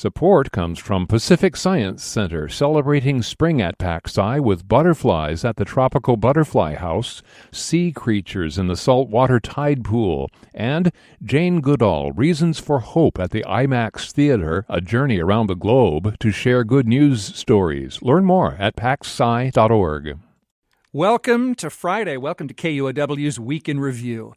Support comes from Pacific Science Center, celebrating spring at PacSci with butterflies at the Tropical Butterfly House, sea creatures in the saltwater tide pool, and Jane Goodall, Reasons for Hope at the IMAX Theater, a journey around the globe to share good news stories. Learn more at pacsci.org. Welcome to Friday. Welcome to KUOW's Week in Review.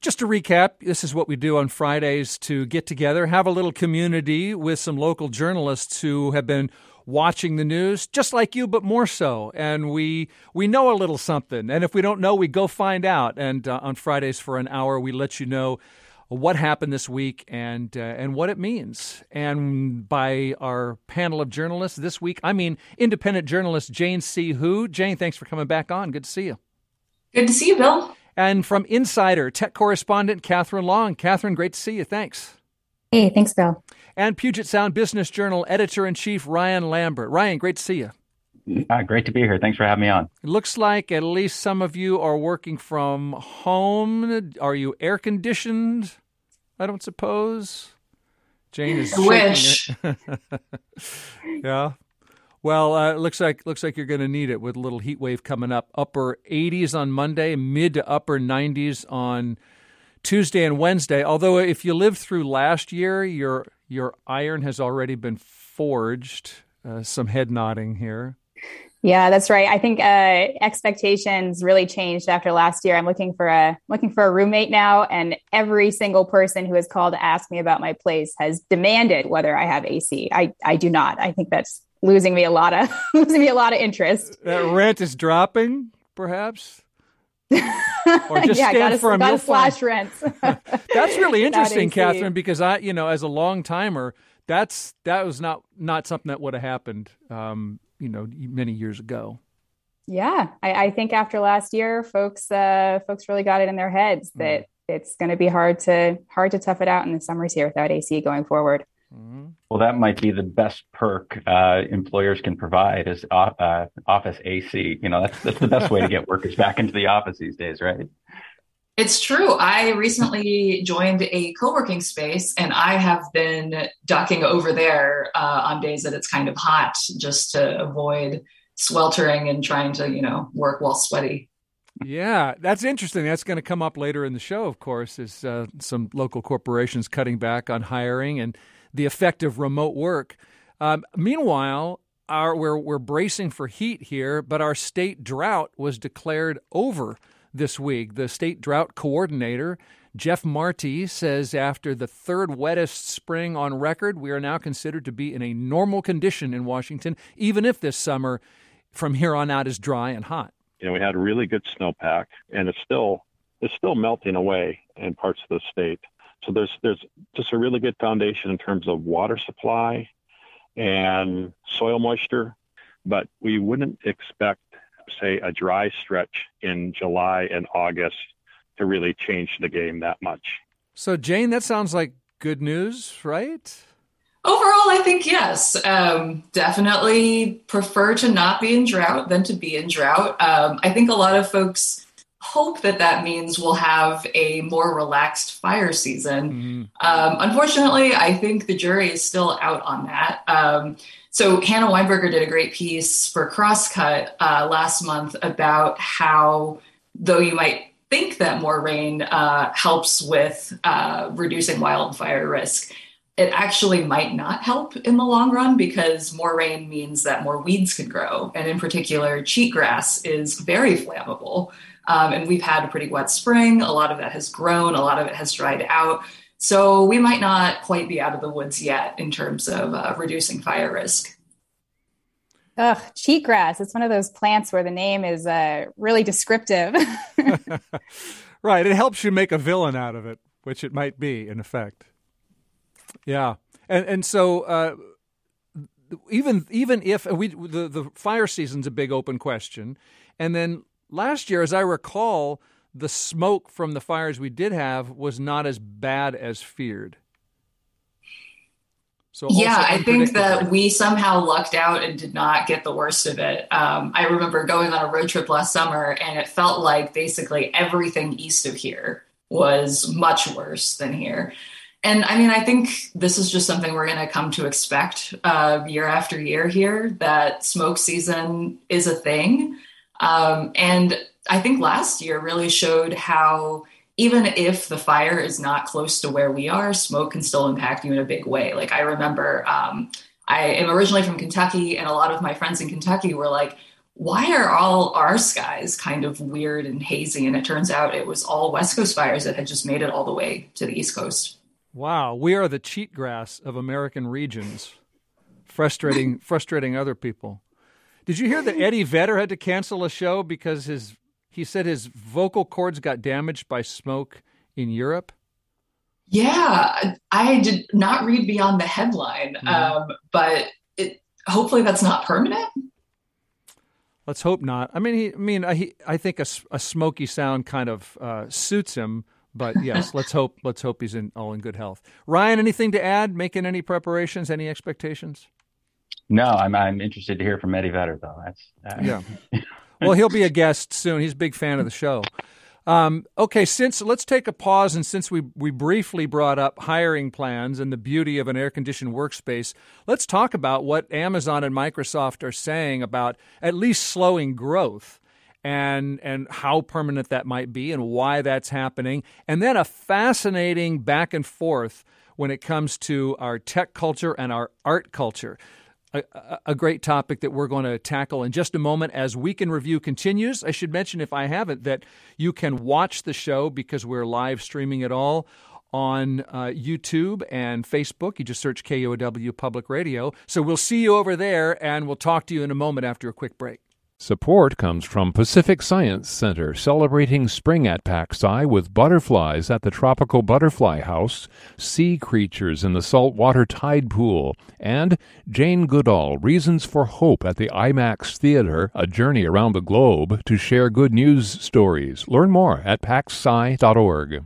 Just to recap, this is what we do on Fridays to get together, have a little community with some local journalists who have been watching the news just like you but more so and we we know a little something and if we don't know we go find out and uh, on Fridays for an hour we let you know what happened this week and uh, and what it means. And by our panel of journalists this week, I mean independent journalist Jane C. Hu. Jane, thanks for coming back on. Good to see you. Good to see you, Bill. And from Insider, tech correspondent Katherine Long. Katherine, great to see you. Thanks. Hey, thanks, Bill. And Puget Sound Business Journal editor in chief Ryan Lambert. Ryan, great to see you. Uh, great to be here. Thanks for having me on. It looks like at least some of you are working from home. Are you air conditioned? I don't suppose. Jane is. Wish. yeah. Well, uh, looks like looks like you're going to need it with a little heat wave coming up. Upper 80s on Monday, mid to upper 90s on Tuesday and Wednesday. Although if you lived through last year, your your iron has already been forged. Uh, some head nodding here. Yeah, that's right. I think uh, expectations really changed after last year. I'm looking for a looking for a roommate now, and every single person who has called to ask me about my place has demanded whether I have AC. I I do not. I think that's losing me a lot of losing me a lot of interest. That rent is dropping, perhaps. or just yeah, stand gotta, firm. gotta You'll slash find- rents. That's really interesting, Katherine, because I, you know, as a long timer, that's that was not not something that would have happened, um, you know, many years ago. yeah, I, I think after last year, folks uh, folks really got it in their heads Mm. that it's going to be hard to hard to tough it out in the summers here without AC going forward. Well, that might be the best perk uh, employers can provide is uh, uh, office AC. You know, that's that's the best way to get workers back into the office these days, right? It's true. I recently joined a co working space and I have been ducking over there uh, on days that it's kind of hot just to avoid sweltering and trying to, you know, work while sweaty. Yeah, that's interesting. That's going to come up later in the show, of course, is uh, some local corporations cutting back on hiring and the effect of remote work. Um, meanwhile, our, we're, we're bracing for heat here, but our state drought was declared over this week. The state drought coordinator, Jeff Marti, says after the third wettest spring on record, we are now considered to be in a normal condition in Washington, even if this summer from here on out is dry and hot. you know, we had a really good snowpack, and it's still it's still melting away in parts of the state. So there's there's just a really good foundation in terms of water supply and soil moisture, but we wouldn't expect, say, a dry stretch in July and August to really change the game that much. So, Jane, that sounds like good news, right? Overall, I think yes. Um, definitely prefer to not be in drought than to be in drought. Um, I think a lot of folks hope that that means we'll have a more relaxed fire season. Um, unfortunately, I think the jury is still out on that. Um, so Hannah Weinberger did a great piece for Crosscut uh, last month about how, though you might think that more rain uh, helps with uh, reducing wildfire risk, it actually might not help in the long run because more rain means that more weeds can grow. And in particular, cheatgrass is very flammable. Um, and we've had a pretty wet spring. A lot of that has grown, a lot of it has dried out. So we might not quite be out of the woods yet in terms of uh, reducing fire risk. Ugh, cheatgrass. It's one of those plants where the name is uh, really descriptive. Right. It helps you make a villain out of it, which it might be, in effect. Yeah. And and so uh, even even if we the the fire season's a big open question, and then last year, as I recall, the smoke from the fires we did have was not as bad as feared. So Yeah, I think that we somehow lucked out and did not get the worst of it. Um, I remember going on a road trip last summer, and it felt like basically everything east of here was much worse than here. And I mean, I think this is just something we're going to come to expect uh, year after year here that smoke season is a thing. Um, and I think last year really showed how even if the fire is not close to where we are, smoke can still impact you in a big way. Like I remember, um, I am originally from Kentucky, and a lot of my friends in Kentucky were like, why are all our skies kind of weird and hazy? And it turns out it was all West Coast fires that had just made it all the way to the East Coast. Wow, we are the cheatgrass of American regions, frustrating frustrating other people. Did you hear that Eddie Vedder had to cancel a show because his he said his vocal cords got damaged by smoke in Europe? Yeah, I did not read beyond the headline, mm-hmm. um, but it, hopefully that's not permanent. Let's hope not. I mean, he, I mean, I, I think a, a smoky sound kind of uh, suits him. But yes, let's hope let's hope he's in all in good health. Ryan, anything to add? Making any preparations? Any expectations? No, I'm I'm interested to hear from Eddie Vedder though. That's uh, yeah. well, he'll be a guest soon. He's a big fan of the show. Um, okay, since let's take a pause, and since we we briefly brought up hiring plans and the beauty of an air conditioned workspace, let's talk about what Amazon and Microsoft are saying about at least slowing growth and and how permanent that might be and why that's happening, and then a fascinating back and forth when it comes to our tech culture and our art culture a, a, great topic that we're going to tackle in just a moment as Week in Review continues. I should mention, if I haven't, that you can watch the show because we're live streaming it all on uh, YouTube and Facebook. You just search KUOW Public Radio. So we'll see you over there, and we'll talk to you in a moment after a quick break. Support comes from Pacific Science Center, celebrating spring at PacSci with butterflies at the Tropical Butterfly House, sea creatures in the saltwater tide pool, and Jane Goodall, Reasons for Hope at the IMAX Theater, a journey around the globe to share good news stories. Learn more at pacsci.org.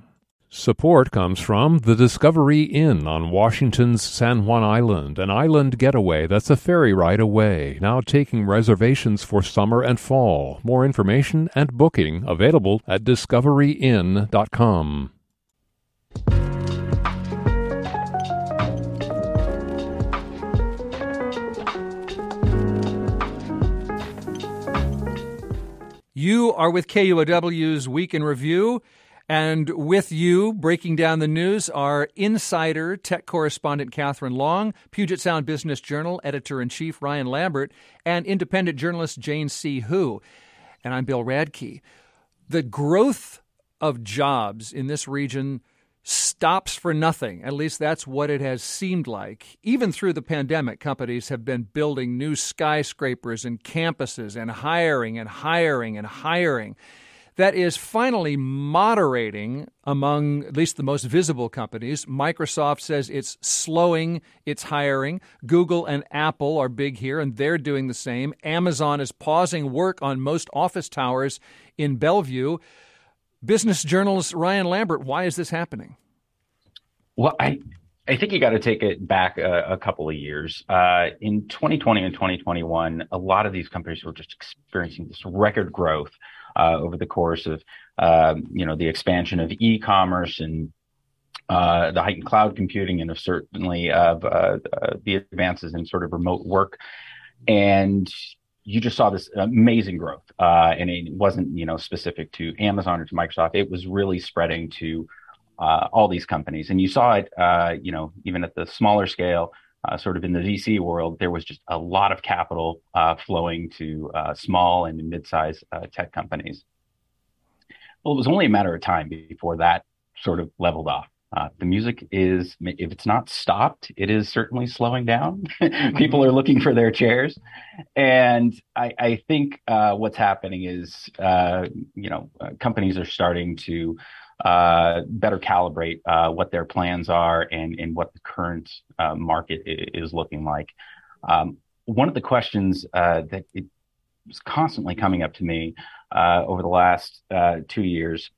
Support comes from the Discovery Inn on Washington's San Juan Island, an island getaway that's a ferry ride away, now taking reservations for summer and fall. More information and booking available at discoveryinn.com. You are with KUOW's Week in Review. And with you, breaking down the news, are insider tech correspondent Katherine Long, Puget Sound Business Journal editor in chief Ryan Lambert, and independent journalist Jane C. Hu. And I'm Bill Radke. The growth of jobs in this region stops for nothing. At least that's what it has seemed like. Even through the pandemic, companies have been building new skyscrapers and campuses and hiring and hiring and hiring that is finally moderating among at least the most visible companies. Microsoft says it's slowing its hiring. Google and Apple are big here, and they're doing the same. Amazon is pausing work on most office towers in Bellevue. Business journalist Ryan Lambert, why is this happening? Well, I I think you got to take it back a, a couple of years. Uh, in 2020 and 2021, a lot of these companies were just experiencing this record growth over the course of uh, you know the expansion of e-commerce and uh, the heightened cloud computing and of certainly of uh, uh, the advances in sort of remote work. And you just saw this amazing growth uh, and it wasn't you know specific to amazon or to microsoft. It was really spreading to all these companies. And you saw it you know even at the smaller scale uh, sort of in the VC world, there was just a lot of capital uh, flowing to uh, small and mid-sized uh, tech companies. Well, it was only a matter of time before that sort of leveled off. Uh, the music is, if it's not stopped, it is certainly slowing down. People are looking for their chairs, and I, I think uh, what's happening is, you know, companies are starting to uh, better calibrate uh, what their plans are and, and what the current uh, market is looking like. Um, one of the questions uh, that it was constantly coming up to me uh, over the last uh, two years,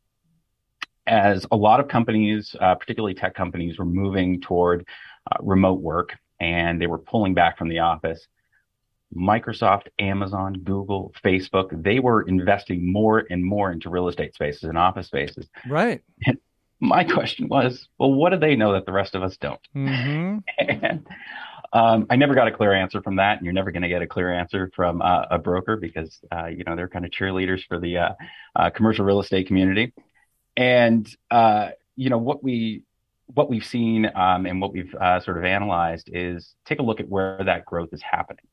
as a lot of companies, particularly tech companies, were moving toward remote work and they were pulling back from the office. Microsoft, Amazon, Google, Facebook, they were investing more and more into real estate spaces and office spaces. Right. And my question was, well, what do they know that the rest of us don't? Mm-hmm. and um, I never got a clear answer from that, and you're never going to get a clear answer from uh, a broker because uh, you know they're kind of cheerleaders for the uh, uh commercial real estate community. And uh, you know what we what we've seen um, and what we've uh, sort of analyzed is take a look at where that growth is happening.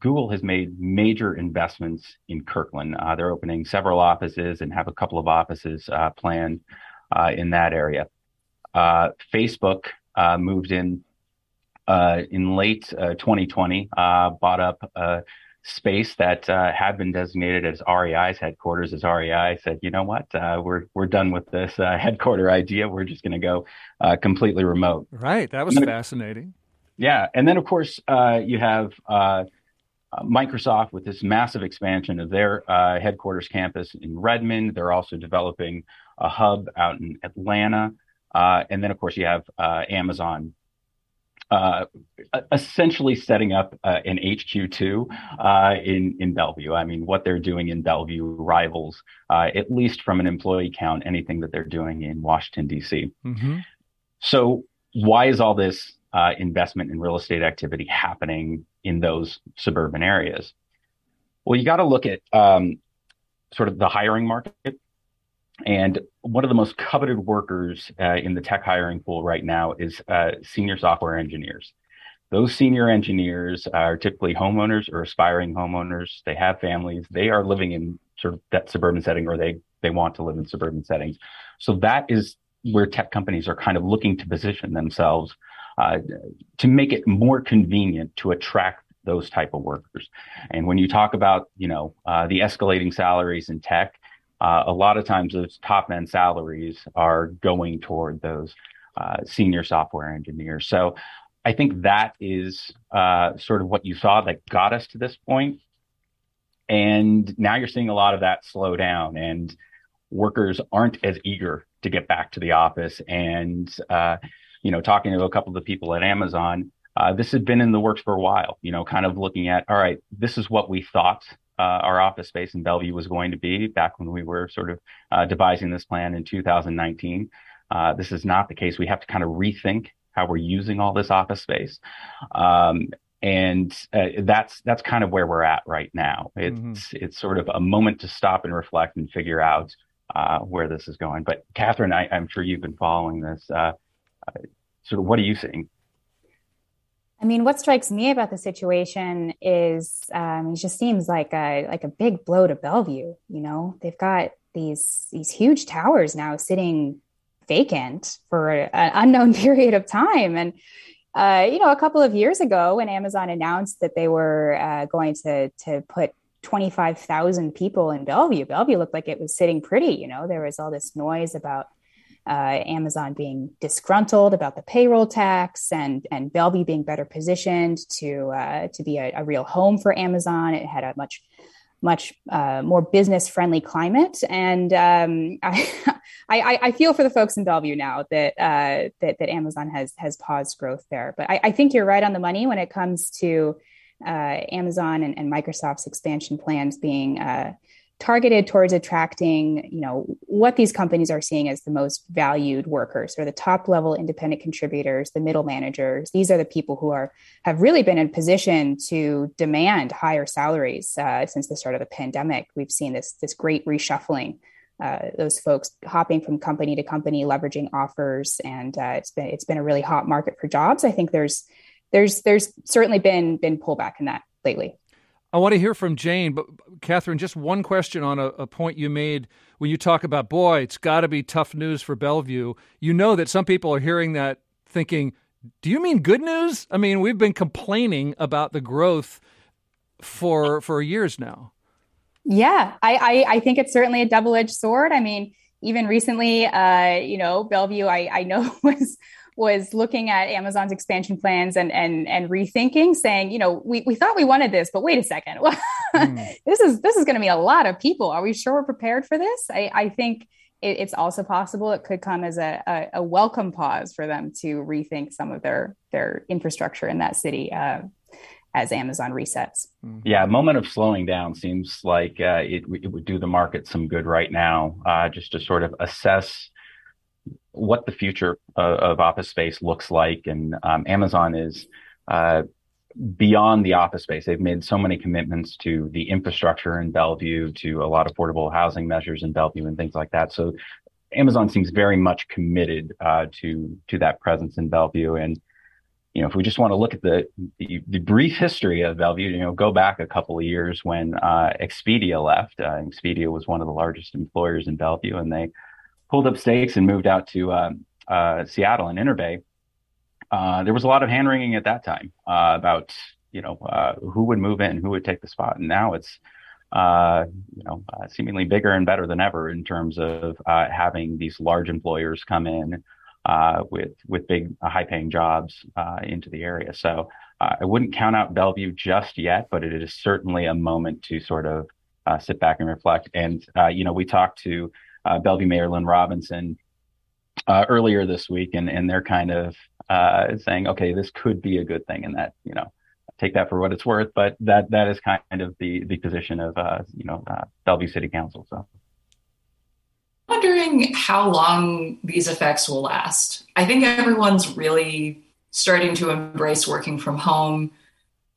Google has made major investments in Kirkland. they're opening several offices and have a couple of offices planned in that area. Facebook moved in uh, in late uh, 2020 uh, bought up a space that uh, had been designated as REI's headquarters. As REI said, you know what, uh, we're we're done with this headquarter idea. We're just going to go completely remote. Right. That was fascinating. Yeah, and then of course you have. Microsoft, with this massive expansion of their headquarters campus in Redmond, they're also developing a hub out in Atlanta. and then, of course, you have Amazon uh, essentially setting up uh, an HQ2 uh, in in Bellevue. I mean, what they're doing in Bellevue rivals, uh, at least from an employee count, anything that they're doing in Washington D.C. Mm-hmm. So, why is all this uh, investment in real estate activity happening in those suburban areas? Well, you got to look at um, sort of the hiring market and one of the most coveted workers uh, in the tech hiring pool right now is uh, senior software engineers. Those senior engineers are typically homeowners or aspiring homeowners. They have families. They are living in sort of that suburban setting, or they they want to live in suburban settings. So that is where tech companies are kind of looking to position themselves uh, to make it more convenient to attract those type of workers. And when you talk about you know uh, the escalating salaries in tech, uh, a lot of times those top end salaries are going toward those uh, senior software engineers. So I think that is uh, sort of what you saw that got us to this point. And now you're seeing a lot of that slow down, and workers aren't as eager to get back to the office. And, uh, you know, talking to a couple of the people at Amazon, uh, this had been in the works for a while, you know, kind of looking at, all right, this is what we thought uh, our office space in Bellevue was going to be back when we were sort of uh, devising this plan in 2019. Uh, this is not the case. We have to kind of rethink how we're using all this office space. Um, and uh, that's that's kind of where we're at right now. It's mm-hmm. it's sort of a moment to stop and reflect and figure out uh, where this is going. But Katherine, I, am sure you've been following this. Of, what are you seeing? I mean, what strikes me about the situation is um, it just seems like a like a big blow to Bellevue. You know, they've got these these huge towers now sitting vacant for an unknown period of time, and uh, you know, a couple of years ago when Amazon announced that they were uh, going to to put 25,000 people in Bellevue, Bellevue looked like it was sitting pretty. You know, there was all this noise about uh, Amazon being disgruntled about the payroll tax and and Bellevue being better positioned to uh, to be a, a, real home for Amazon. It had a much much uh, more business friendly climate, and um, I, I, I feel for the folks in Bellevue now that uh, that that Amazon has has paused growth there. But I, I think you're right on the money when it comes to uh, Amazon and, and, Microsoft's expansion plans being uh, targeted towards attracting you know what these companies are seeing as the most valued workers. Or the top level independent contributors the middle managers. These are the people who are have really been in position to demand higher salaries uh, since the start of the pandemic. We've seen this this great reshuffling uh, those folks hopping from company to company leveraging offers and uh, it's been it's been a really hot market for jobs. I think there's there's there's certainly been been pullback in that lately I want to hear from Jane, but Katherine, just one question on a, a point you made when you talk about, boy, it's got to be tough news for Bellevue. You know that some people are hearing that thinking, do you mean good news? I mean, we've been complaining about the growth for for years now. Yeah, I, I, I think it's certainly a double edged sword. I mean, even recently, uh, you know, Bellevue, I, I know was was looking at Amazon's expansion plans and and and rethinking, saying, you know, we, we thought we wanted this, but wait a second, mm. this is this is going to be a lot of people. Are we sure we're prepared for this? I, I think it, it's also possible it could come as a, a, a, welcome pause for them to rethink some of their their infrastructure in that city. Uh, as Amazon resets. Mm. Yeah, a moment of slowing down seems like uh, it, it, would do the market some good right now, uh, just to sort of assess what the future of, of office space looks like, and um, Amazon is uh, beyond the office space. They've made so many commitments to the infrastructure in Bellevue, to a lot of affordable housing measures in Bellevue, and things like that. So Amazon seems very much committed uh, to to that presence in Bellevue. And you know, if we just want to look at the, the, the brief history of Bellevue, you know, go back a couple of years when uh, Expedia left. Uh, Expedia was one of the largest employers in Bellevue, and they pulled up stakes and moved out to um, uh, Seattle and Interbay. Uh, there was a lot of hand wringing at that time uh, about you know who would move in, who would take the spot, and now it's uh, you know, uh, seemingly bigger and better than ever in terms of uh, having these large employers come in uh, with with big, uh, high-paying jobs uh, into the area. So I wouldn't count out Bellevue just yet, but it is certainly a moment to sort of sit back and reflect. And you know, we talked to Bellevue Mayor Lynn Robinson earlier this week, and and they're kind of saying, okay, this could be a good thing, and that you know take that for what it's worth, but that that is kind of the the position of uh, you know uh, Bellevue City Council. So, wondering how long these effects will last. I think everyone's really starting to embrace working from home.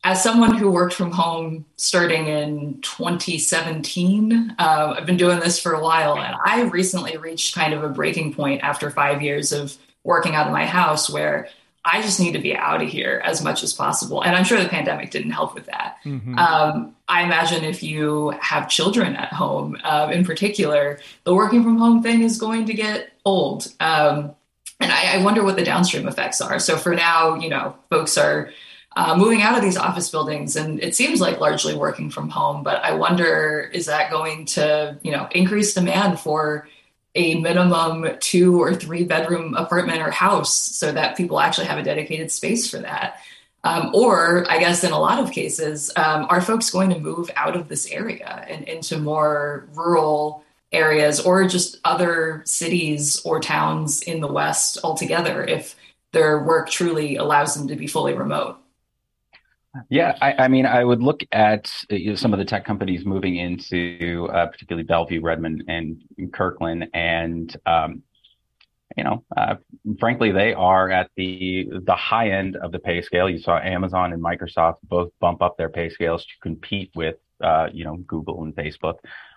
As someone who worked from home starting in 2017, uh, I've been doing this for a while, and I recently reached kind of a breaking point after five years of working out of my house where I just need to be out of here as much as possible. And I'm sure the pandemic didn't help with that. Mm-hmm. Um, I imagine if you have children at home, uh, in particular, the working from home thing is going to get old. Um, and I, I, wonder what the downstream effects are. So for now, you know, folks are uh, moving out of these office buildings, and it seems like largely working from home. But I wonder, is that going to, you know, increase demand for a minimum two or three bedroom apartment or house so that people actually have a dedicated space for that. Um, or, I guess, in a lot of cases, um, are folks going to move out of this area and into more rural areas or just other cities or towns in the West altogether if their work truly allows them to be fully remote? Yeah, I, I, mean, I would look at you know, some of the tech companies moving into uh, particularly Bellevue, Redmond, and Kirkland, and um, you know, uh, frankly, they are at the the high end of the pay scale. You saw Amazon and Microsoft both bump up their pay scales to compete with uh, you know Google and Facebook.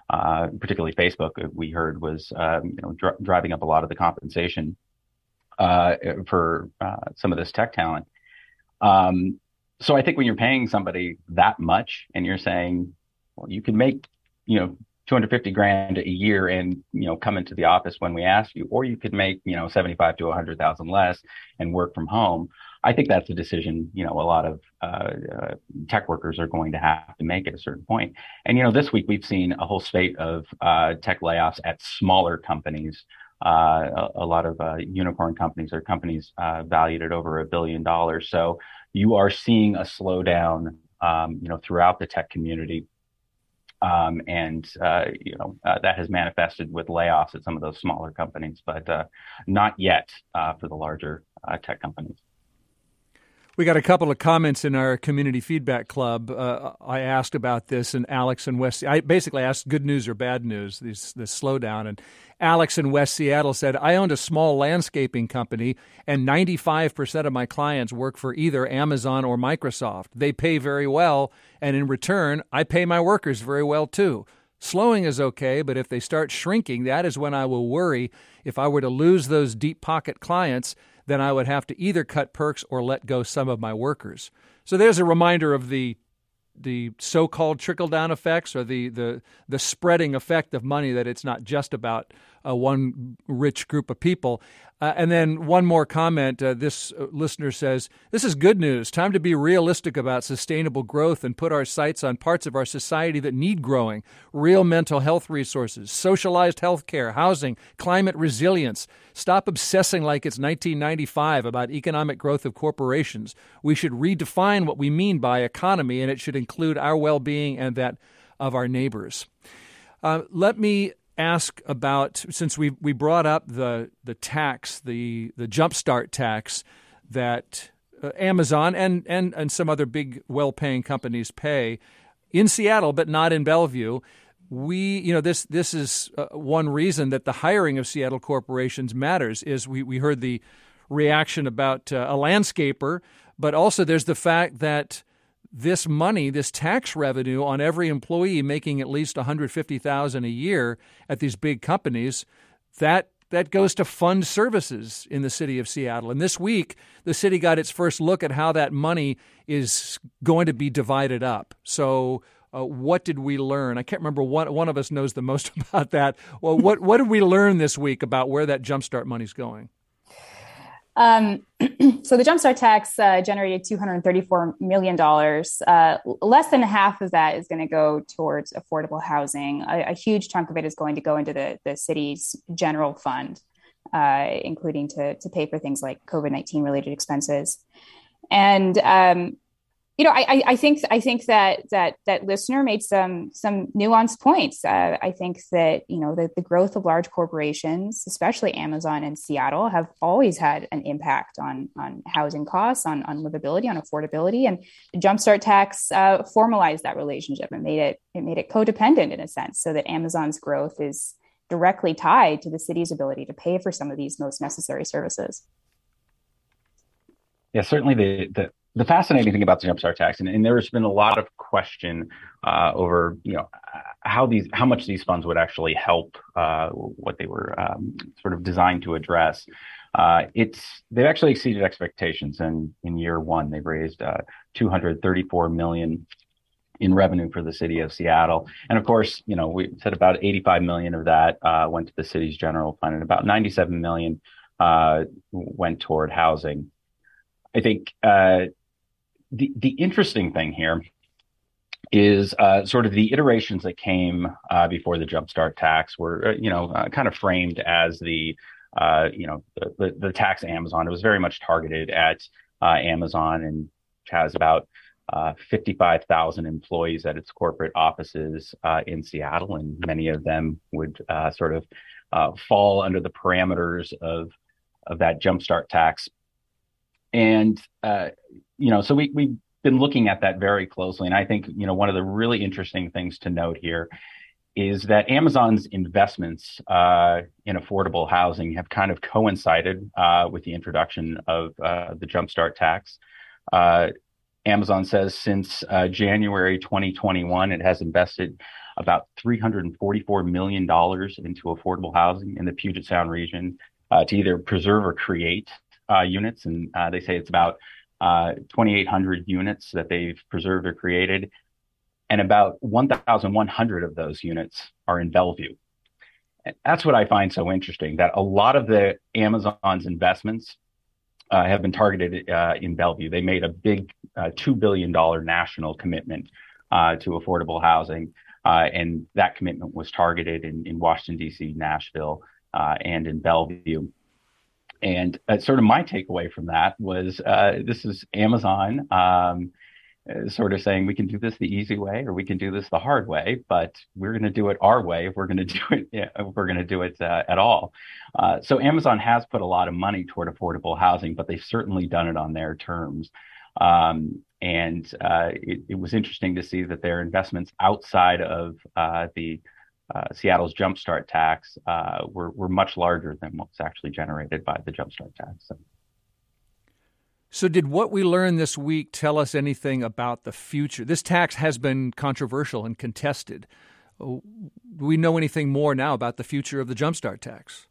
Uh, particularly Facebook, we heard was um, you know dr- driving up a lot of the compensation uh, for uh, some of this tech talent. Um, so I think when you're paying somebody that much and you're saying, well, you can make, you know, 250 grand a year and, you know, come into the office when we ask you, or you could make, you know, 75 to 100,000 less and work from home. I think that's a decision, you know, a lot of uh, uh, tech workers are going to have to make at a certain point. And, you know, this week we've seen a whole spate of uh, tech layoffs at smaller companies. Uh, a, a, lot of uh, unicorn companies or companies uh, valued at over a billion dollars. So, you are seeing a slowdown, um, you know, throughout the tech community. Um, and uh, you know uh, that has manifested with layoffs at some of those smaller companies, but uh, not yet uh, for the larger uh, tech companies. We got a couple of comments in our community feedback club. Uh, I asked about this, and Alex and West. I basically asked good news or bad news. This this slowdown, and Alex in West Seattle said, I owned a small landscaping company, and 95% of my clients work for either Amazon or Microsoft. They pay very well, and in return, I pay my workers very well too. Slowing is okay, but if they start shrinking, that is when I will worry. If I were to lose those deep pocket clients, then I would have to either cut perks or let go some of my workers. So there's a reminder of the the so-called trickle-down effects or the, the the spreading effect of money that it's not just about uh, one rich group of people. Uh, and then one more comment. Uh, this uh, listener says, This is good news. Time to be realistic about sustainable growth and put our sights on parts of our society that need growing real mental health resources, socialized health care, housing, climate resilience. Stop obsessing like it's 1995 about economic growth of corporations. We should redefine what we mean by economy, and it should include our well being and that of our neighbors. Uh, let me ask about since we we brought up the the tax, the the jumpstart tax that uh, Amazon and and and some other big well-paying companies pay in Seattle, but not in Bellevue. we, you know, this this is uh, one reason that the hiring of Seattle corporations matters. Is we we heard the reaction about uh, a landscaper, but also there's the fact that this money, this tax revenue on every employee making at least 150,000 a year at these big companies, that that goes to fund services in the city of Seattle. And this week, the city got its first look at how that money is going to be divided up. So, uh, what did we learn? I can't remember. One one of us knows the most about that. Well, what what did we learn this week about where that jumpstart money's going? Um, so the Jumpstart tax uh, generated $234 million. Uh, less than half of that is going to go towards affordable housing. A, a, huge chunk of it is going to go into the, the city's general fund, uh, including to, to pay for things like COVID 19 related expenses. And um, you know, I, I think I think that that that listener made some some nuanced points. Uh, I think that you know the, the growth of large corporations, especially Amazon and Seattle, have always had an impact on on housing costs, on on livability, on affordability, and the Jumpstart tax uh, formalized that relationship and made it it made it codependent in a sense, so that Amazon's growth is directly tied to the city's ability to pay for some of these most necessary services. Yeah, certainly the the the fascinating thing about the jumpstart tax, and, and there's been a lot of question uh, over, you know, how these, how much these funds would actually help uh, what they were um, sort of designed to address. Uh, it's they've actually exceeded expectations, and in year one, they've raised uh, 234 million in revenue for the city of Seattle. And of course, you know, we said about 85 million of that uh, went to the city's general fund, and about 97 million uh, went toward housing. I think the the interesting thing here is uh, sort of the iterations that came uh, before the jumpstart tax were, uh, you know, uh, kind of framed as the, uh, you know, the, the, tax Amazon. It was very much targeted at uh, Amazon and has about 55,000 employees at its corporate offices in Seattle, and many of them would sort of fall under the parameters of of that jumpstart tax. And you know, so we we've been looking at that very closely, and I think you know one of the really interesting things to note here is that Amazon's investments uh, in affordable housing have kind of coincided uh, with the introduction of uh, the Jumpstart tax. Uh, Amazon says since uh, January 2021, it has invested about $344 million into affordable housing in the Puget Sound region uh, to either preserve or create units. And they say it's about uh, 2,800 units that they've preserved or created, and about 1,100 of those units are in Bellevue. That's what I find so interesting that a lot of the Amazon's investments uh, have been targeted uh, in Bellevue. They made a big uh, $2 billion national commitment uh, to affordable housing. Uh, and that commitment was targeted in, in Washington, D.C., Nashville, and in Bellevue. And uh, sort of my takeaway from that was uh, this is Amazon um, uh, sort of saying we can do this the easy way or we can do this the hard way, but we're going to do it our way if we're going to do it if we're going to do it uh, at all. Uh, so Amazon has put a lot of money toward affordable housing, but they've certainly done it on their terms. Um, and uh, it, it, was interesting to see that their investments outside of the uh, Seattle's jumpstart tax uh, were, were much larger than what was actually generated by the jumpstart tax. So. so, did what we learned this week tell us anything about the future? This tax has been controversial and contested. Do we know anything more now about the future of the jumpstart tax?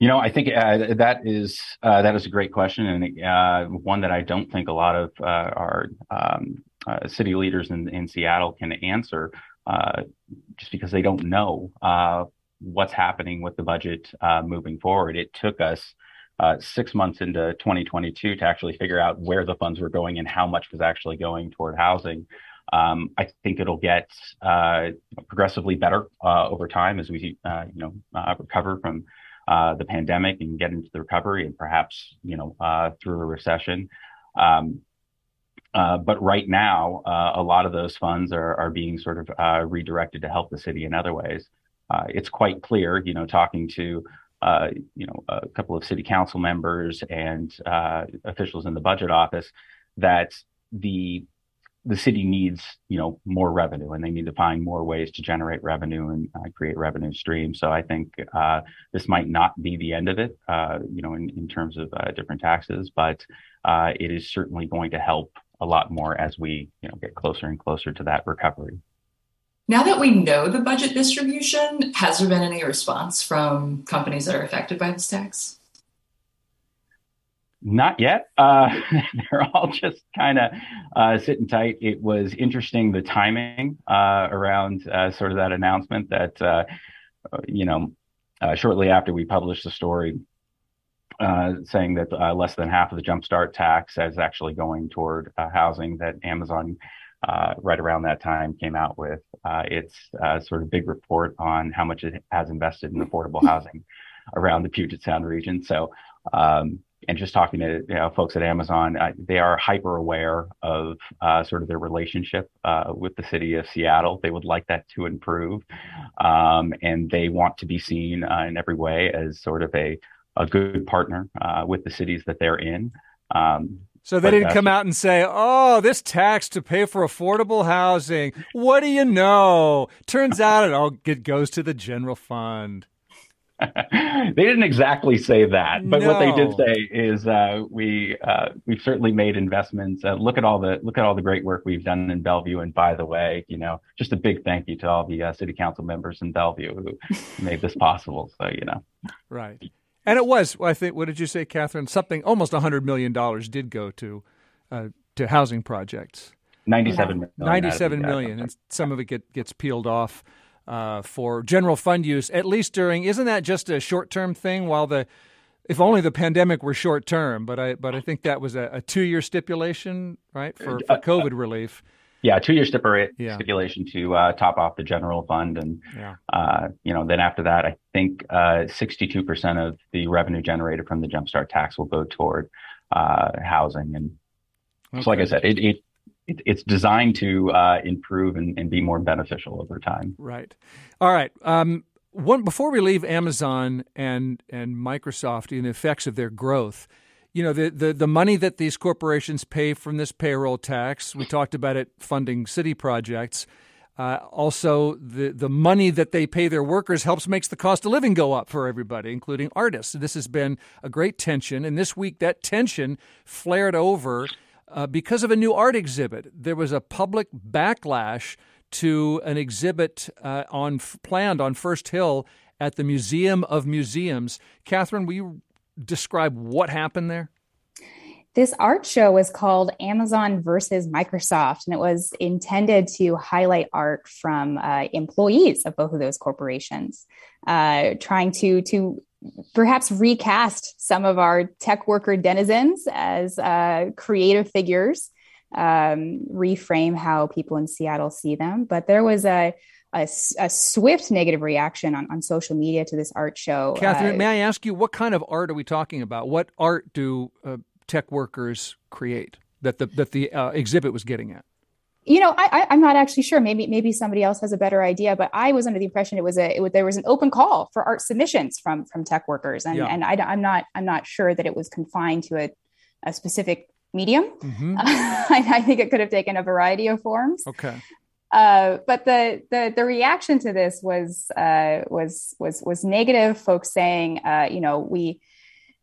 You know, I think uh, that is uh, that is a great question and uh, one that I don't think a lot of uh, our um, uh, city leaders in, in Seattle can answer. Uh, just because they don't know uh, what's happening with the budget uh, moving forward. It took us six months into 2022 to actually figure out where the funds were going and how much was actually going toward housing. Um, I think it'll get uh, progressively better uh, over time as we, uh, you know, recover from the pandemic and get into the recovery, and perhaps, you know, through a recession. Um, uh, but right now, uh, a lot of those funds are, are being sort of uh, redirected to help the city in other ways. Uh, it's quite clear, you know, talking to uh, you know a couple of city council members and officials in the budget office, that the the city needs, you know, more revenue, and they need to find more ways to generate revenue and create revenue streams. So I think uh, this might not be the end of it, uh, you know, in, in terms of different taxes, but uh, it is certainly going to help a lot more as we, you know, get closer and closer to that recovery. Now that we know the budget distribution, has there been any response from companies that are affected by this tax? Not yet. Uh, they're all just kind of uh, sitting tight. It was interesting the timing uh, around uh, sort of that announcement that, uh, you know, uh, shortly after we published the story saying that less than half of the Jumpstart tax is actually going toward housing, that Amazon right around that time came out with its sort of big report on how much it has invested in affordable housing around the Puget Sound region. So, um, and just talking to you know, folks at Amazon, uh, they are hyper aware of uh, sort of their relationship uh, with the city of Seattle. They would like that to improve, um, and they want to be seen uh, in every way as sort of a a good partner uh, with the cities that they're in. Um, so they didn't come out and say, "Oh, this tax to pay for affordable housing. What do you know? Turns out it all it goes to the general fund." they didn't exactly say that, but no. what they did say is uh, we uh, we've certainly made investments. Uh, look at all the look at all the great work we've done in Bellevue. And by the way, you know, just a big thank you to all the uh, city council members in Bellevue who made this possible. So you know, right. And it was, I think, what did you say, Katherine? Something almost hundred million dollars did go to uh, to housing projects. Ninety-seven million. Ninety-seven million, and some of it get, gets peeled off uh, for general fund use, at least during. Isn't that just a short term thing? While the, if only the pandemic were short term, but I but I think that was a, a two year stipulation, right, for, for uh, COVID uh, relief. Yeah, two year stipulation yeah. stipulation to uh, top off the general fund, and yeah. Uh, you know then after that, I think uh, sixty two percent of the revenue generated from the Jumpstart tax will go toward housing, and okay. so like I said, it, it it, it's designed to uh, improve and, and, be more beneficial over time. Right. All right. Um, one before we leave Amazon and and Microsoft and the effects of their growth, you know the, the the money that these corporations pay from this payroll tax. We talked about it funding city projects. Uh, also, the the money that they pay their workers helps makes the cost of living go up for everybody, including artists. This has been a great tension, and this week that tension flared over uh, because of a new art exhibit. There was a public backlash to an exhibit uh, on planned on First Hill at the Museum of Museums. Katherine, will you describe what happened there? This art show was called Amazon versus Microsoft, and it was intended to highlight art from uh, employees of both of those corporations, uh, trying to to perhaps recast some of our tech worker denizens as uh, creative figures, um, reframe how people in Seattle see them. But there was a, a, a swift negative reaction on, on social media to this art show. Katherine, uh, may I ask you, what kind of art are we talking about? What art do uh, tech workers create that the, that the uh, exhibit was getting at? you know, I, am not actually sure. Maybe maybe somebody else has a better idea. But I was under the impression it was a it, there was an open call for art submissions from from tech workers, and yeah. and I, am not I'm not sure that it was confined to a, a specific medium. Mm-hmm. I, I, think it could have taken a variety of forms. Okay. Uh, but the, the the reaction to this was uh, was was was negative. Folks saying, uh, you know, we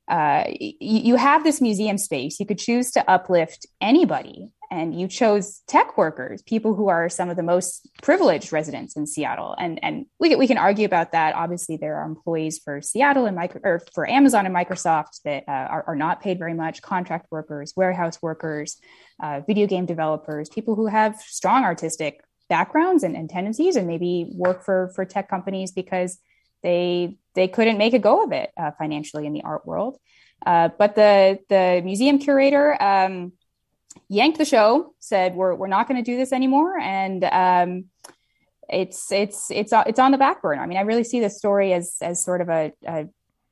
uh, you have this museum space. You could choose to uplift anybody and you chose tech workers, people who are some of the most privileged residents in Seattle. And and we we can argue about that. Obviously, there are employees for Seattle and micro, or for Amazon and Microsoft that uh, are, are not paid very much. Contract workers, warehouse workers, video game developers, people who have strong artistic backgrounds and, and tendencies, and maybe work for for tech companies because they they couldn't make a go of it uh, financially in the art world. Uh, but the the museum curator. Um, yanked the show, said we're we're not going to do this anymore, and um, it's it's it's it's on the back burner. I mean, I really see this story as as sort of a, a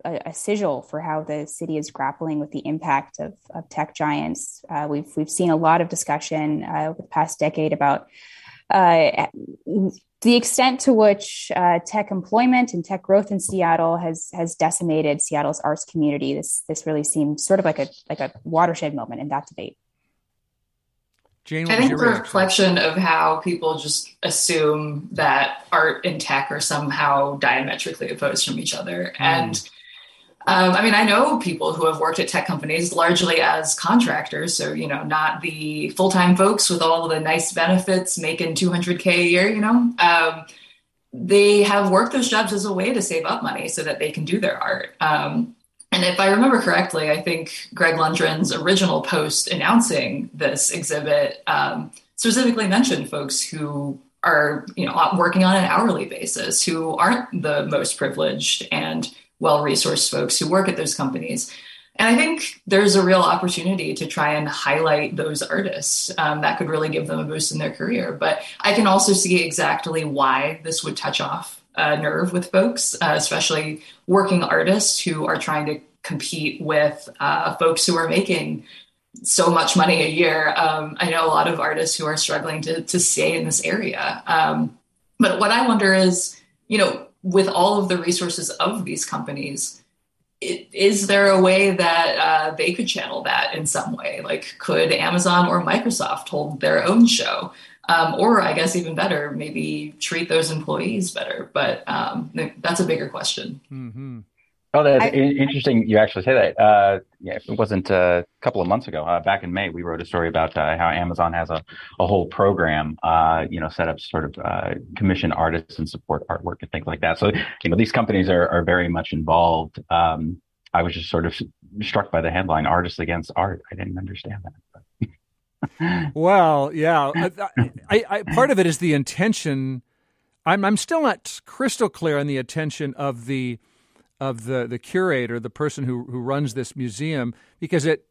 a, sigil for how the city is grappling with the impact of, of tech giants. Uh, we've we've seen a lot of discussion uh, over the past decade about uh, the extent to which uh, tech employment and tech growth in Seattle has has decimated Seattle's arts community. This this really seems sort of like a like a watershed moment in that debate. Jane, I think it's a reflection of how people just assume that art and tech are somehow diametrically opposed from each other. Mm. And um, I mean, I know people who have worked at tech companies largely as contractors, so you know, not the full time folks with all the nice benefits, making 200k a year. You know, um, they have worked those jobs as a way to save up money so that they can do their art. Um, and if I remember correctly, I think Greg Lundgren's original post announcing this exhibit um, specifically mentioned folks who are, you know, working on an hourly basis, who aren't the most privileged and well-resourced folks who work at those companies. And I think there's a real opportunity to try and highlight those artists um, that could really give them a boost in their career. But I can also see exactly why this would touch off a nerve with folks, uh, especially working artists who are trying to compete with uh, folks who are making so much money a year. Um, I know a lot of artists who are struggling to, to stay in this area. Um, but what I wonder is, you know, with all of the resources of these companies, it, is there a way that uh, they could channel that in some way? Like, could Amazon or Microsoft hold their own show? Um, or I guess even better, maybe treat those employees better. But um, that's a bigger question. Mm-hmm. Oh, that's I, interesting. You actually say that. Uh, yeah, it wasn't a couple of months ago. Uh, back in May, we wrote a story about uh, how Amazon has a, a whole program, uh, you know, set up sort of uh, commission artists and support artwork and things like that. So, you know, these companies are, are very much involved. Um, I was just sort of struck by the headline "Artists Against Art." I didn't understand that. well, yeah, I, I, I, part of it is the intention. I'm, I'm still not crystal clear on the intention of the of the, the curator, the person who, who runs this museum, because at,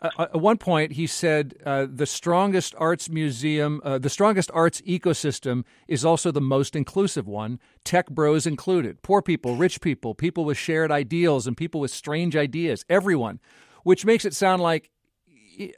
uh, at one point he said uh, the strongest arts museum, uh, the strongest arts ecosystem is also the most inclusive one, tech bros included, poor people, rich people, people with shared ideals, and people with strange ideas, everyone, which makes it sound like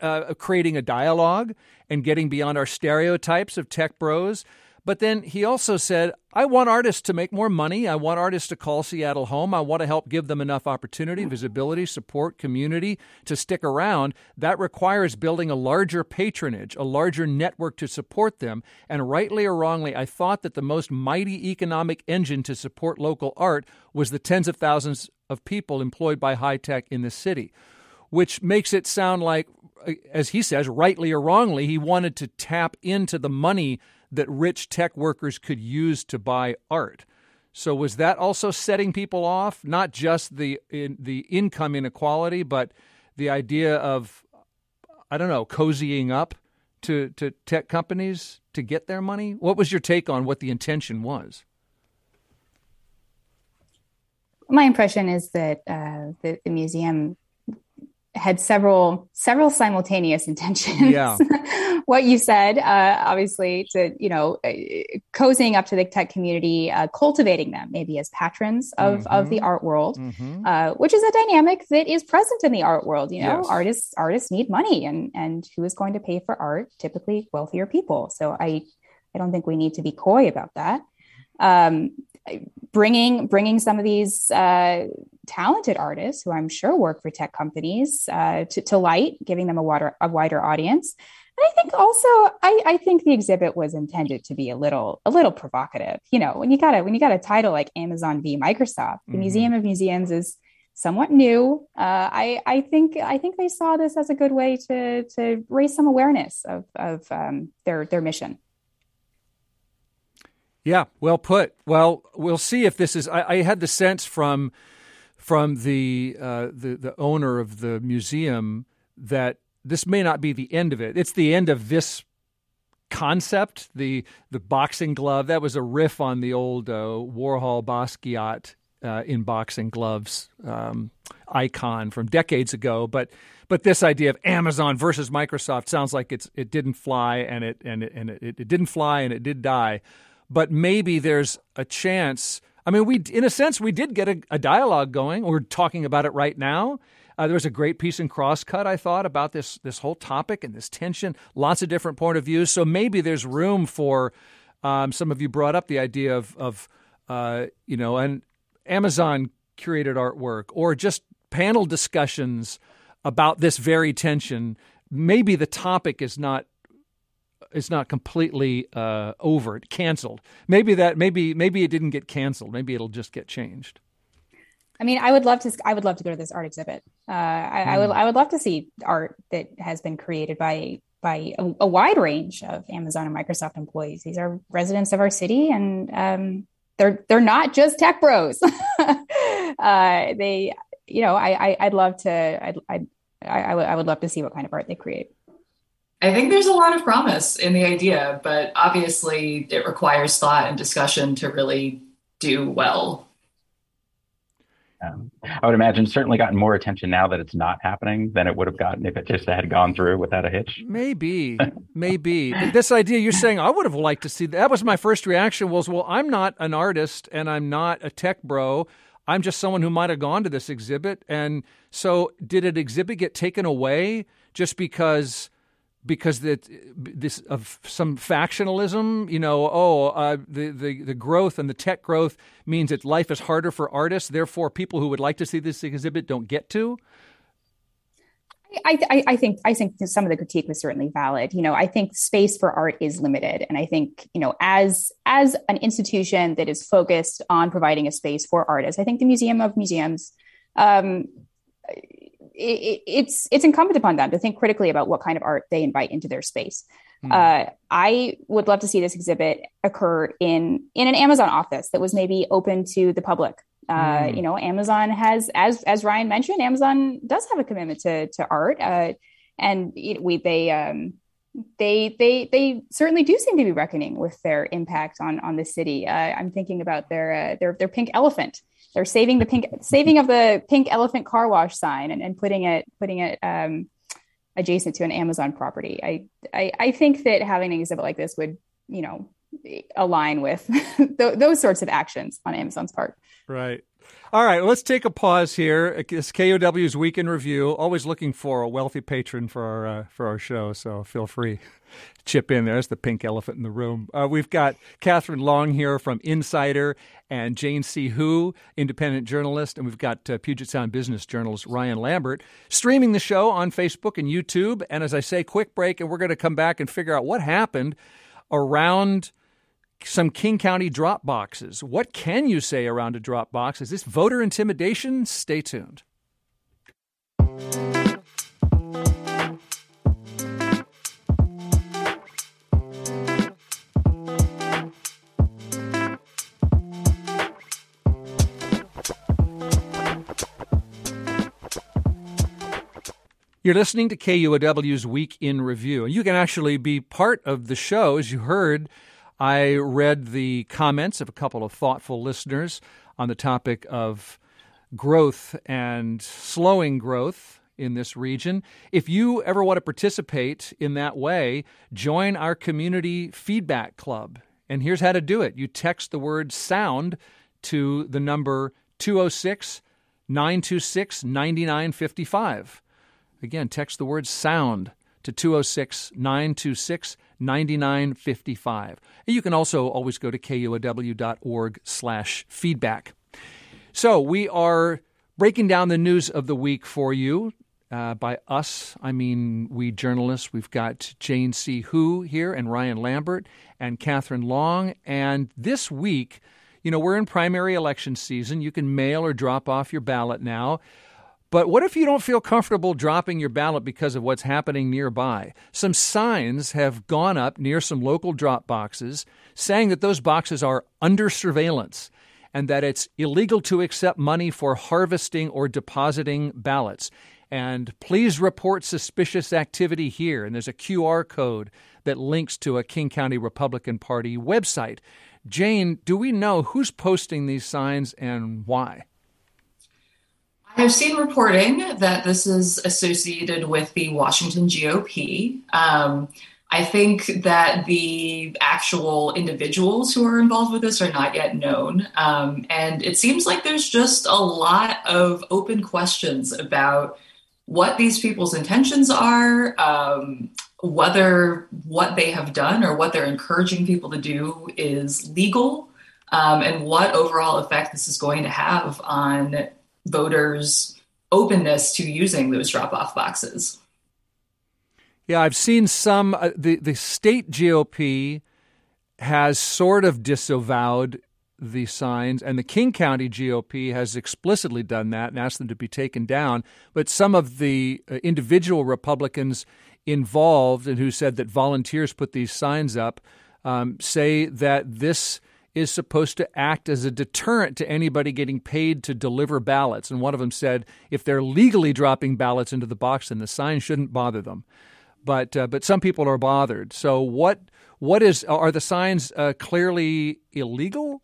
uh, creating a dialogue and getting beyond our stereotypes of tech bros. But then he also said, I want artists to make more money. I want artists to call Seattle home. I want to help give them enough opportunity, visibility, support, community to stick around. That requires building a larger patronage, a larger network to support them. And rightly or wrongly, I thought that the most mighty economic engine to support local art was the tens of thousands of people employed by high tech in the city, which makes it sound like, uh, as he says, rightly or wrongly, he wanted to tap into the money that rich tech workers could use to buy art. So was that also setting people off? Not just the in, the income inequality, but the idea of I don't know cozying up to to tech companies to get their money. What was your take on what the intention was? My impression is that uh, the, the museum had several several simultaneous intentions. Yeah. what you said, uh, obviously, to you know, uh, cozying up to the tech community, uh, cultivating them maybe as patrons of mm-hmm. of the art world, mm-hmm. uh, which is a dynamic that is present in the art world. You know, yes. artists artists need money, and and who is going to pay for art? Typically, wealthier people. So I I don't think we need to be coy about that. Um, bringing bringing some of these uh, talented artists who I'm sure work for tech companies uh, to, to, light, giving them a, wider a wider audience. And I think also, I, I, think the exhibit was intended to be a little a little provocative. You know, when you got a when you got a title like Amazon v Microsoft, the mm-hmm. Museum of Museums is somewhat new. Uh, I I think I think they saw this as a good way to to raise some awareness of of um, their their mission. Yeah, well put. Well, we'll see if this is. I, I had the sense from from the, uh, the the owner of the museum that this may not be the end of it. It's the end of this concept. The the boxing glove that was a riff on the old uh, Warhol Basquiat uh, in boxing gloves um, icon from decades ago. But but this idea of Amazon versus Microsoft sounds like it's it didn't fly and it and it, and it, it didn't fly and it did die but maybe there's a chance. I mean, we in a sense we did get a, a dialogue going. We're talking about it right now. Uh, there was a great piece in Crosscut, I thought, about this this whole topic and this tension. Lots of different point of views. So maybe there's room for um, some of you brought up the idea of of uh, you know an Amazon curated artwork or just panel discussions about this very tension. Maybe the topic is not is not completely uh, over, canceled. Maybe that maybe maybe it didn't get canceled. Maybe it'll just get changed. I mean, I would love to. I would love to go to this art exhibit. Uh, I, mm. I, would. Hmm. I would love to see art that has been created by by a, a, wide range of Amazon and Microsoft employees. These are residents of our city, and um, they're they're not just tech bros. uh, they, you know, I, I would love to. I'd, I'd I, I would I would love to see what kind of art they create. I think there's a lot of promise in the idea, but obviously it requires thought and discussion to really do well. Um, I would imagine certainly gotten more attention now that it's not happening than it would have gotten if it just had gone through without a hitch. Maybe, maybe this idea you're saying I would have liked to see. That was my first reaction. Was well, I'm not an artist and I'm not a tech bro. I'm just someone who might have gone to this exhibit. And so, did an exhibit get taken away just because? Because that this of some factionalism, you know, oh, uh, the, the the growth and the tech growth means that life is harder for artists. Therefore, people who would like to see this exhibit don't get to. I, I, I, think I think some of the critique was certainly valid. You know, I think space for art is limited, and I think you know, as as an institution that is focused on providing a space for artists, I think the Museum of Museums um, it, it's it's incumbent upon them to think critically about what kind of art they invite into their space. Mm. Uh, I would love to see this exhibit occur in in an Amazon office that was maybe open to the public. Uh, mm. You know, Amazon has, as as Ryan mentioned, Amazon does have a commitment to to art, uh, and we they um, they they they certainly do seem to be reckoning with their impact on on the city. Uh, I'm thinking about their uh, their their pink elephant they're saving the pink saving of the pink elephant car wash sign and, and putting it putting it um, adjacent to an Amazon property. I, I, I think that having an exhibit like this would you know align with th- those sorts of actions on Amazon's part. Right. All right, let's take a pause here. It's KUOW's Week in Review. Always looking for a wealthy patron for our uh, for our show, so feel free chip in. There's the pink elephant in the room. Uh, we've got Katherine Long here from Insider and Jane C. Hu, independent journalist, and we've got uh, Puget Sound business journalist Ryan Lambert streaming the show on Facebook and YouTube. And as I say, quick break, and we're going to come back and figure out what happened around some King County drop boxes. What can you say around a drop box? Is this voter intimidation? Stay tuned. You're listening to KUOW's Week in Review. You can actually be part of the show. As you heard, I read the comments of a couple of thoughtful listeners on the topic of growth and slowing growth in this region. If you ever want to participate in that way, join our community feedback club. And here's how to do it you text the word sound to the number 206 926 9955. Again, text the word sound to 206 926 9955. You can also always go to kuow.org slash feedback. So we are breaking down the news of the week for you. Uh, by us, I mean we journalists. We've got Jane C. Hu here and Ryan Lambert and Katherine Long. And this week, you know, we're in primary election season. You can mail or drop off your ballot now. But what if you don't feel comfortable dropping your ballot because of what's happening nearby? Some signs have gone up near some local drop boxes saying that those boxes are under surveillance and that it's illegal to accept money for harvesting or depositing ballots. And please report suspicious activity here. And there's a QR code that links to a King County Republican Party website. Jane, do we know who's posting these signs and why? I've seen reporting that this is associated with the Washington GOP. Um, I think that the actual individuals who are involved with this are not yet known. Um, and it seems like there's just a lot of open questions about what these people's intentions are, um, whether what they have done or what they're encouraging people to do is legal, um, and what overall effect this is going to have on voters' openness to using those drop off boxes. Yeah, I've seen some. Uh, the the state GOP has sort of disavowed the signs, and the King County GOP has explicitly done that and asked them to be taken down. But some of the uh, individual Republicans involved and who said that volunteers put these signs up um, say that this is supposed to act as a deterrent to anybody getting paid to deliver ballots. And one of them said if they're legally dropping ballots into the box, then the sign shouldn't bother them. But uh, but some people are bothered. So what what is are the signs uh, clearly illegal?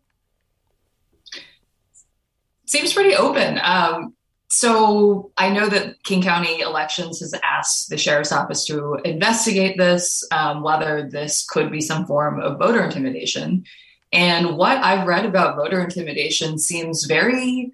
Seems pretty open. Um, so I know that King County Elections has asked the sheriff's office to investigate this, um, whether this could be some form of voter intimidation. And what I've read about voter intimidation seems very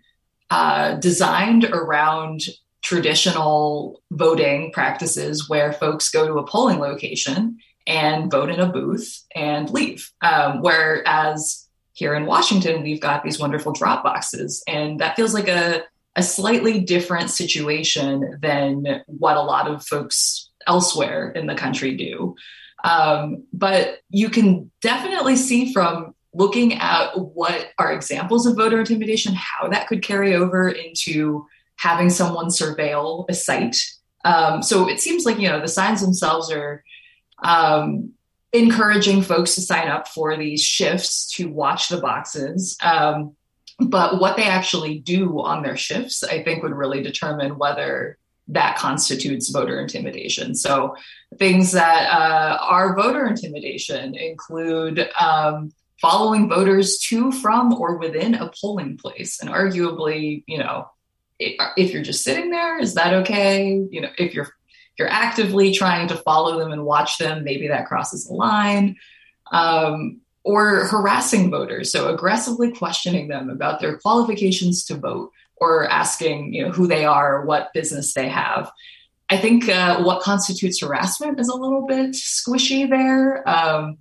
uh, designed around traditional voting practices where folks go to a polling location and vote in a booth and leave. Um, whereas here in Washington, we've got these wonderful drop boxes. And that feels like a, a slightly different situation than what a lot of folks elsewhere in the country do. Um, but you can definitely see from looking at what are examples of voter intimidation, how that could carry over into having someone surveil a site. Um, so it seems like, you know, the signs themselves are um, encouraging folks to sign up for these shifts to watch the boxes. Um, but what they actually do on their shifts, I think, would really determine whether that constitutes voter intimidation. So things that uh, are voter intimidation include um, following voters to, from, or within a polling place. And arguably, you know, if you're just sitting there, is that okay? You know, if you're if you're actively trying to follow them and watch them, maybe that crosses the line. Um, or harassing voters, so aggressively questioning them about their qualifications to vote, or asking you know who they are, what business they have. I think uh, what constitutes harassment is a little bit squishy there. Um,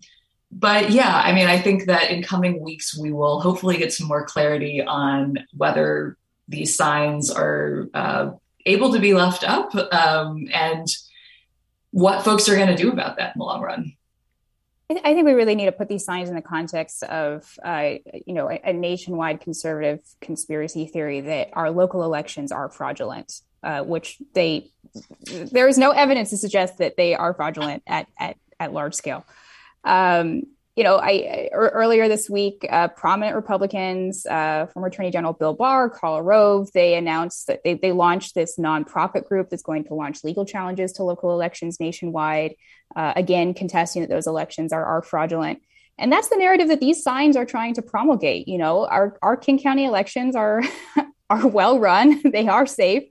but yeah, I mean, I think that in coming weeks, we will hopefully get some more clarity on whether these signs are uh, able to be left up um, and what folks are going to do about that in the long run. I think we really need to put these signs in the context of, uh, you know, a, a, nationwide conservative conspiracy theory that our local elections are fraudulent, uh, which they there is no evidence to suggest that they are fraudulent at at, at large scale. Um, you know, I earlier this week, uh, prominent Republicans, uh, former Attorney General Bill Barr, Karl Rove, they announced that they, they launched this nonprofit group that's going to launch legal challenges to local elections nationwide. Uh, again, contesting that those elections are, are fraudulent. And that's the narrative that these signs are trying to promulgate. You know, our, our King County elections are are well run; they are safe.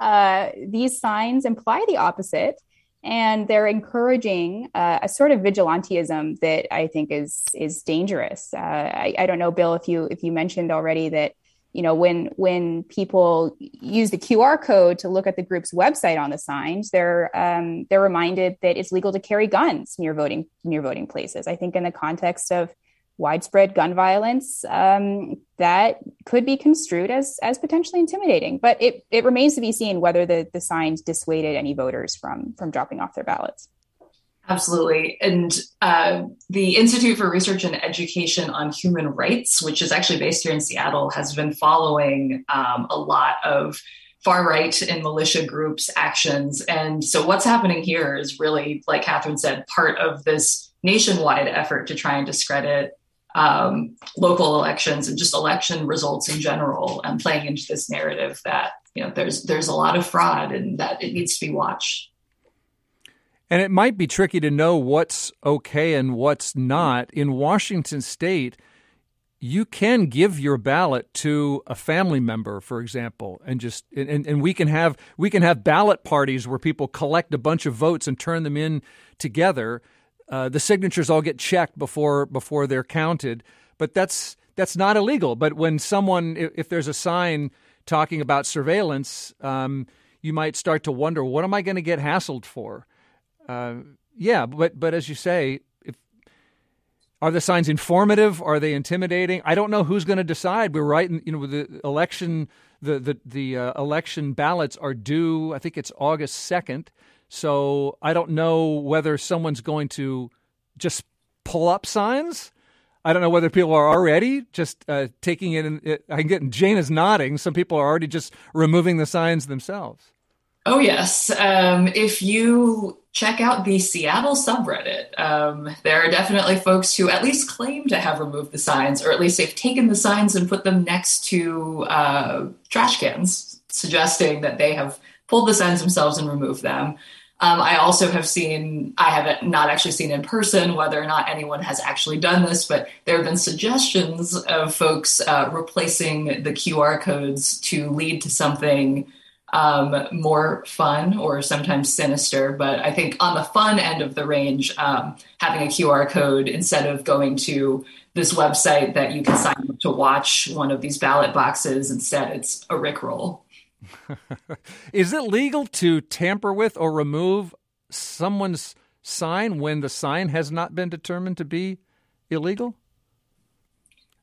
Uh, these signs imply the opposite and they're encouraging uh, a sort of vigilantism that I think is is dangerous. Uh, I, I, don't know, Bill, if you if you mentioned already that you know when when people use the QR code to look at the group's website on the signs, they're um, they're reminded that it's legal to carry guns near voting near voting places. I think in the context of widespread gun violence um, that could be construed as as potentially intimidating. But it it remains to be seen whether the the signs dissuaded any voters from from dropping off their ballots. Absolutely. And uh, the Institute for Research and Education on Human Rights, which is actually based here in Seattle, has been following um, a lot of far right and militia groups' actions. And so, what's happening here is really, like Katherine said, part of this nationwide effort to try and discredit um, local elections and just election results in general and playing into this narrative that you know there's there's a lot of fraud and that it needs to be watched. And it might be tricky to know what's okay and what's not. In washington state you can give your ballot to a family member for example and just and, and we can have we can have ballot parties where people collect a bunch of votes and turn them in together uh, the signatures all get checked before before they're counted. But that's that's not illegal. But when someone, if, if there's a sign talking about surveillance, um, you might start to wonder, what am I going to get hassled for? Uh, yeah, but but as you say, if are the signs informative? Are they intimidating? I don't know who's going to decide. We're right, in, you know, the election, the the the uh, election ballots are due. I think it's August second. So I don't know whether someone's going to just pull up signs. I don't know whether people are already just uh, taking it. In, I'm getting Jane is nodding. Some people are already just removing the signs themselves. Oh yes. Um, if you check out the Seattle subreddit, um, there are definitely folks who at least claim to have removed the signs, or at least they've taken the signs and put them next to uh, trash cans, suggesting that they have pulled the signs themselves and removed them. Um, I also have seen, I have not actually seen in person whether or not anyone has actually done this, but there have been suggestions of folks uh, replacing the QR codes to lead to something um, more fun or sometimes sinister. But I think on the fun end of the range, um, having a QR code instead of going to this website that you can sign up to watch one of these ballot boxes, instead it's a Rickroll. Is it legal to tamper with or remove someone's sign when the sign has not been determined to be illegal?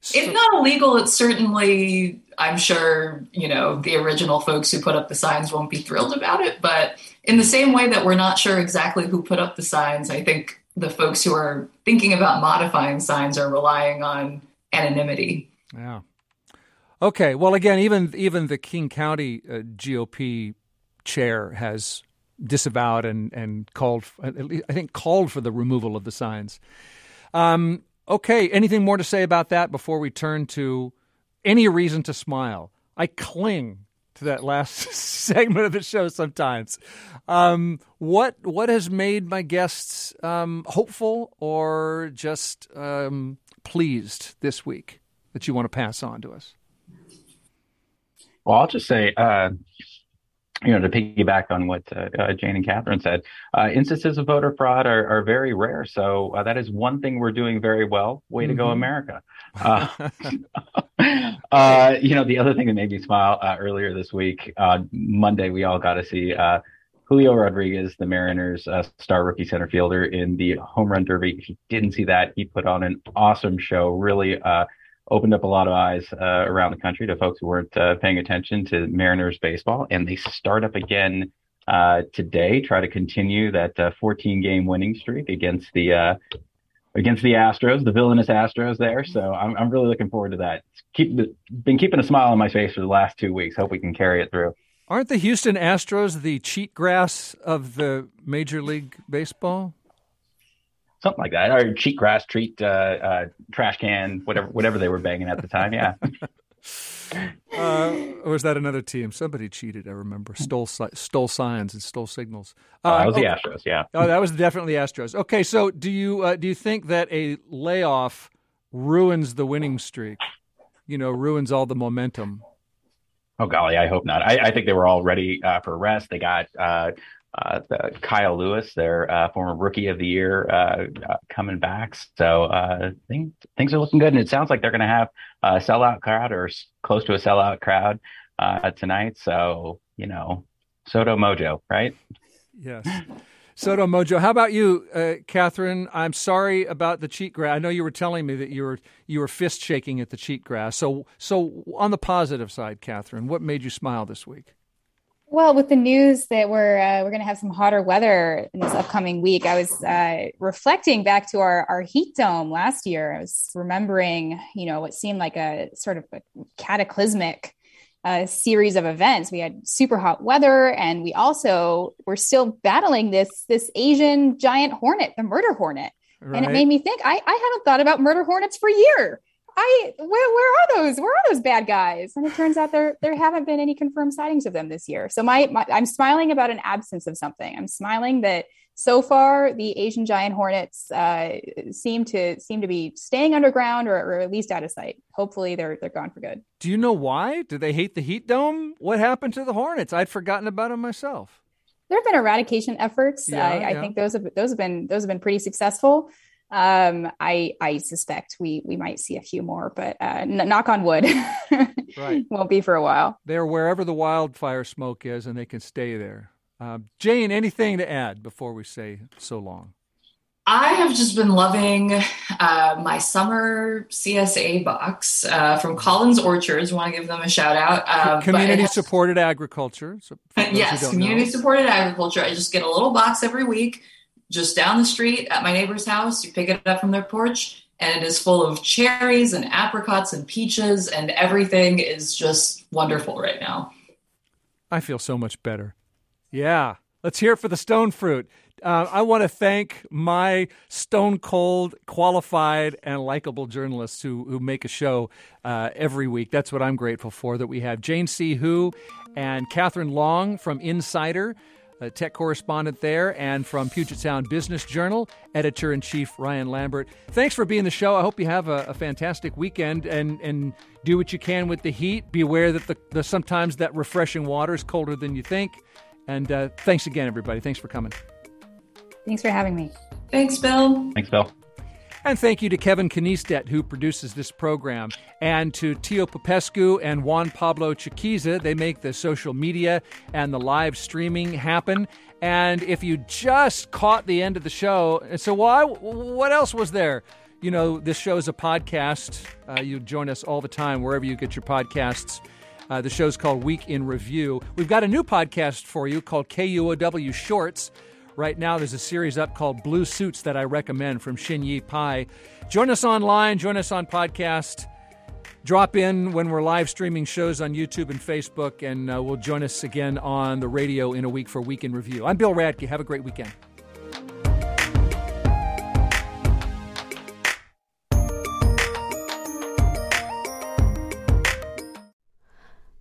So, if not illegal, it's certainly, I'm sure, you know, the original folks who put up the signs won't be thrilled about it. But in the same way that we're not sure exactly who put up the signs, I think the folks who are thinking about modifying signs are relying on anonymity. Yeah. Okay. Well, again, even even the King County uh, GOP chair has disavowed and and called, I think, called for the removal of the signs. Um, okay. Anything more to say about that before we turn to any reason to smile? I cling to that last segment of the show sometimes. Um, what what has made my guests um, hopeful or just um, pleased this week that you want to pass on to us? Well, I'll just say, uh, you know, to piggyback on what uh, uh, Jane and Katherine said, uh, instances of voter fraud are, are very rare. So uh, that is one thing we're doing very well. Way mm-hmm. to go, mm-hmm. America! Uh, uh, you know, the other thing that made me smile earlier this week, Monday, we all got to see Julio Rodriguez, the Mariners' star rookie center fielder, in the home run derby. If you didn't see that, he put on an awesome show. Really opened up a lot of eyes uh, around the country to folks who weren't uh, paying attention to Mariners baseball, and they start up again uh, today. Try to continue that uh, 14 game winning streak against the uh, against the Astros, the villainous Astros there. So I'm I'm really looking forward to that. Keep been keeping a smile on my face for the last two weeks. Hope we can carry it through. Aren't the Houston Astros the cheat grass of the Major League Baseball? Something like that, or cheat grass, treat uh, uh, trash can, whatever whatever they were banging at the time. Yeah. uh, or was that another team? Somebody cheated. I remember stole stole signs and stole signals. Uh, oh, that was the Astros. Yeah. Oh, that was definitely Astros. Okay, so do you uh, do you think that a layoff ruins the winning streak? You know, ruins all the momentum. Oh golly, I hope not. I, I think they were all ready uh, for rest. They got uh, uh, Kyle Lewis, their uh, former Rookie of the Year, uh, uh coming back. So uh, things things are looking good, and it sounds like they're going to have a sellout crowd or close to a sellout crowd uh, tonight. So you know, Sodo Mojo, right? Yes. Sodo Mojo. How about you, Katherine? I'm sorry about the cheat grass. I know you were telling me that you were you were fist shaking at the cheat grass. So so on the positive side, Katherine, what made you smile this week? Well, with the news that we're uh, we're going to have some hotter weather in this upcoming week, I was uh, reflecting back to our our heat dome last year. I was remembering, you know, what seemed like a sort of a cataclysmic uh, series of events. We had super hot weather, and we also were still battling this this Asian giant hornet, the murder hornet. Right. And it made me think I, I haven't thought about murder hornets for a year. I where where are those? Where are those bad guys? And it turns out there there haven't been any confirmed sightings of them this year. So my, my I'm smiling about an absence of something. I'm smiling that so far the Asian giant hornets uh, seem to seem to be staying underground or, or at least out of sight. Hopefully they're they're gone for good. Do you know why? Do they hate the heat dome? What happened to the hornets? I'd forgotten about them myself. There have been eradication efforts. Yeah, I, yeah. I think those have those have been those have been pretty successful um, I I suspect we we might see a few more, but uh, n- knock on wood, right. won't be for a while. They're wherever the wildfire smoke is, and they can stay there. Uh, Jane, anything to add before we say so long? I have just been loving uh, my summer CSA box uh, from Collins Orchards. Want to give them a shout out. Uh, community has, supported agriculture. So yes, community know. supported agriculture. I just get a little box every week, just down the street at my neighbor's house. You pick it up from their porch, and it is full of cherries and apricots and peaches, and everything is just wonderful right now. I feel so much better. Yeah, let's hear for the stone fruit. Uh, I want to thank my stone cold, qualified, and likable journalists who, who make a show uh, every week. That's what I'm grateful for. That we have Jane C. Hu and Katherine Long from Insider, tech correspondent there, and from Puget Sound Business Journal, editor in chief Ryan Lambert. Thanks for being the show. I hope you have a, a, fantastic weekend and, and do what you can with the heat. Be aware that the, the sometimes that refreshing water is colder than you think. And uh, thanks again, everybody. Thanks for coming. Thanks for having me. Thanks, Bill. Thanks, Bill. And thank you to Kevin Kniestedt, who produces this program, and to Tio Popescu and Juan Pablo Chiquiza. They make the social media and the live streaming happen. And if you just caught the end of the show, and so why? What else was there? You know, this show is a podcast. Uh, you join us all the time wherever you get your podcasts. Uh, the show's called Week in Review. We've got a new podcast for you called KUOW Shorts. Right now, there's a series up called Blue Suits that I recommend from Shin Yu Pai. Join us online, join us on podcast. Drop in when we're live streaming shows on YouTube and Facebook, and uh, we'll join us again on the radio in a week for Week in Review. I'm Bill Radke. Have a great weekend.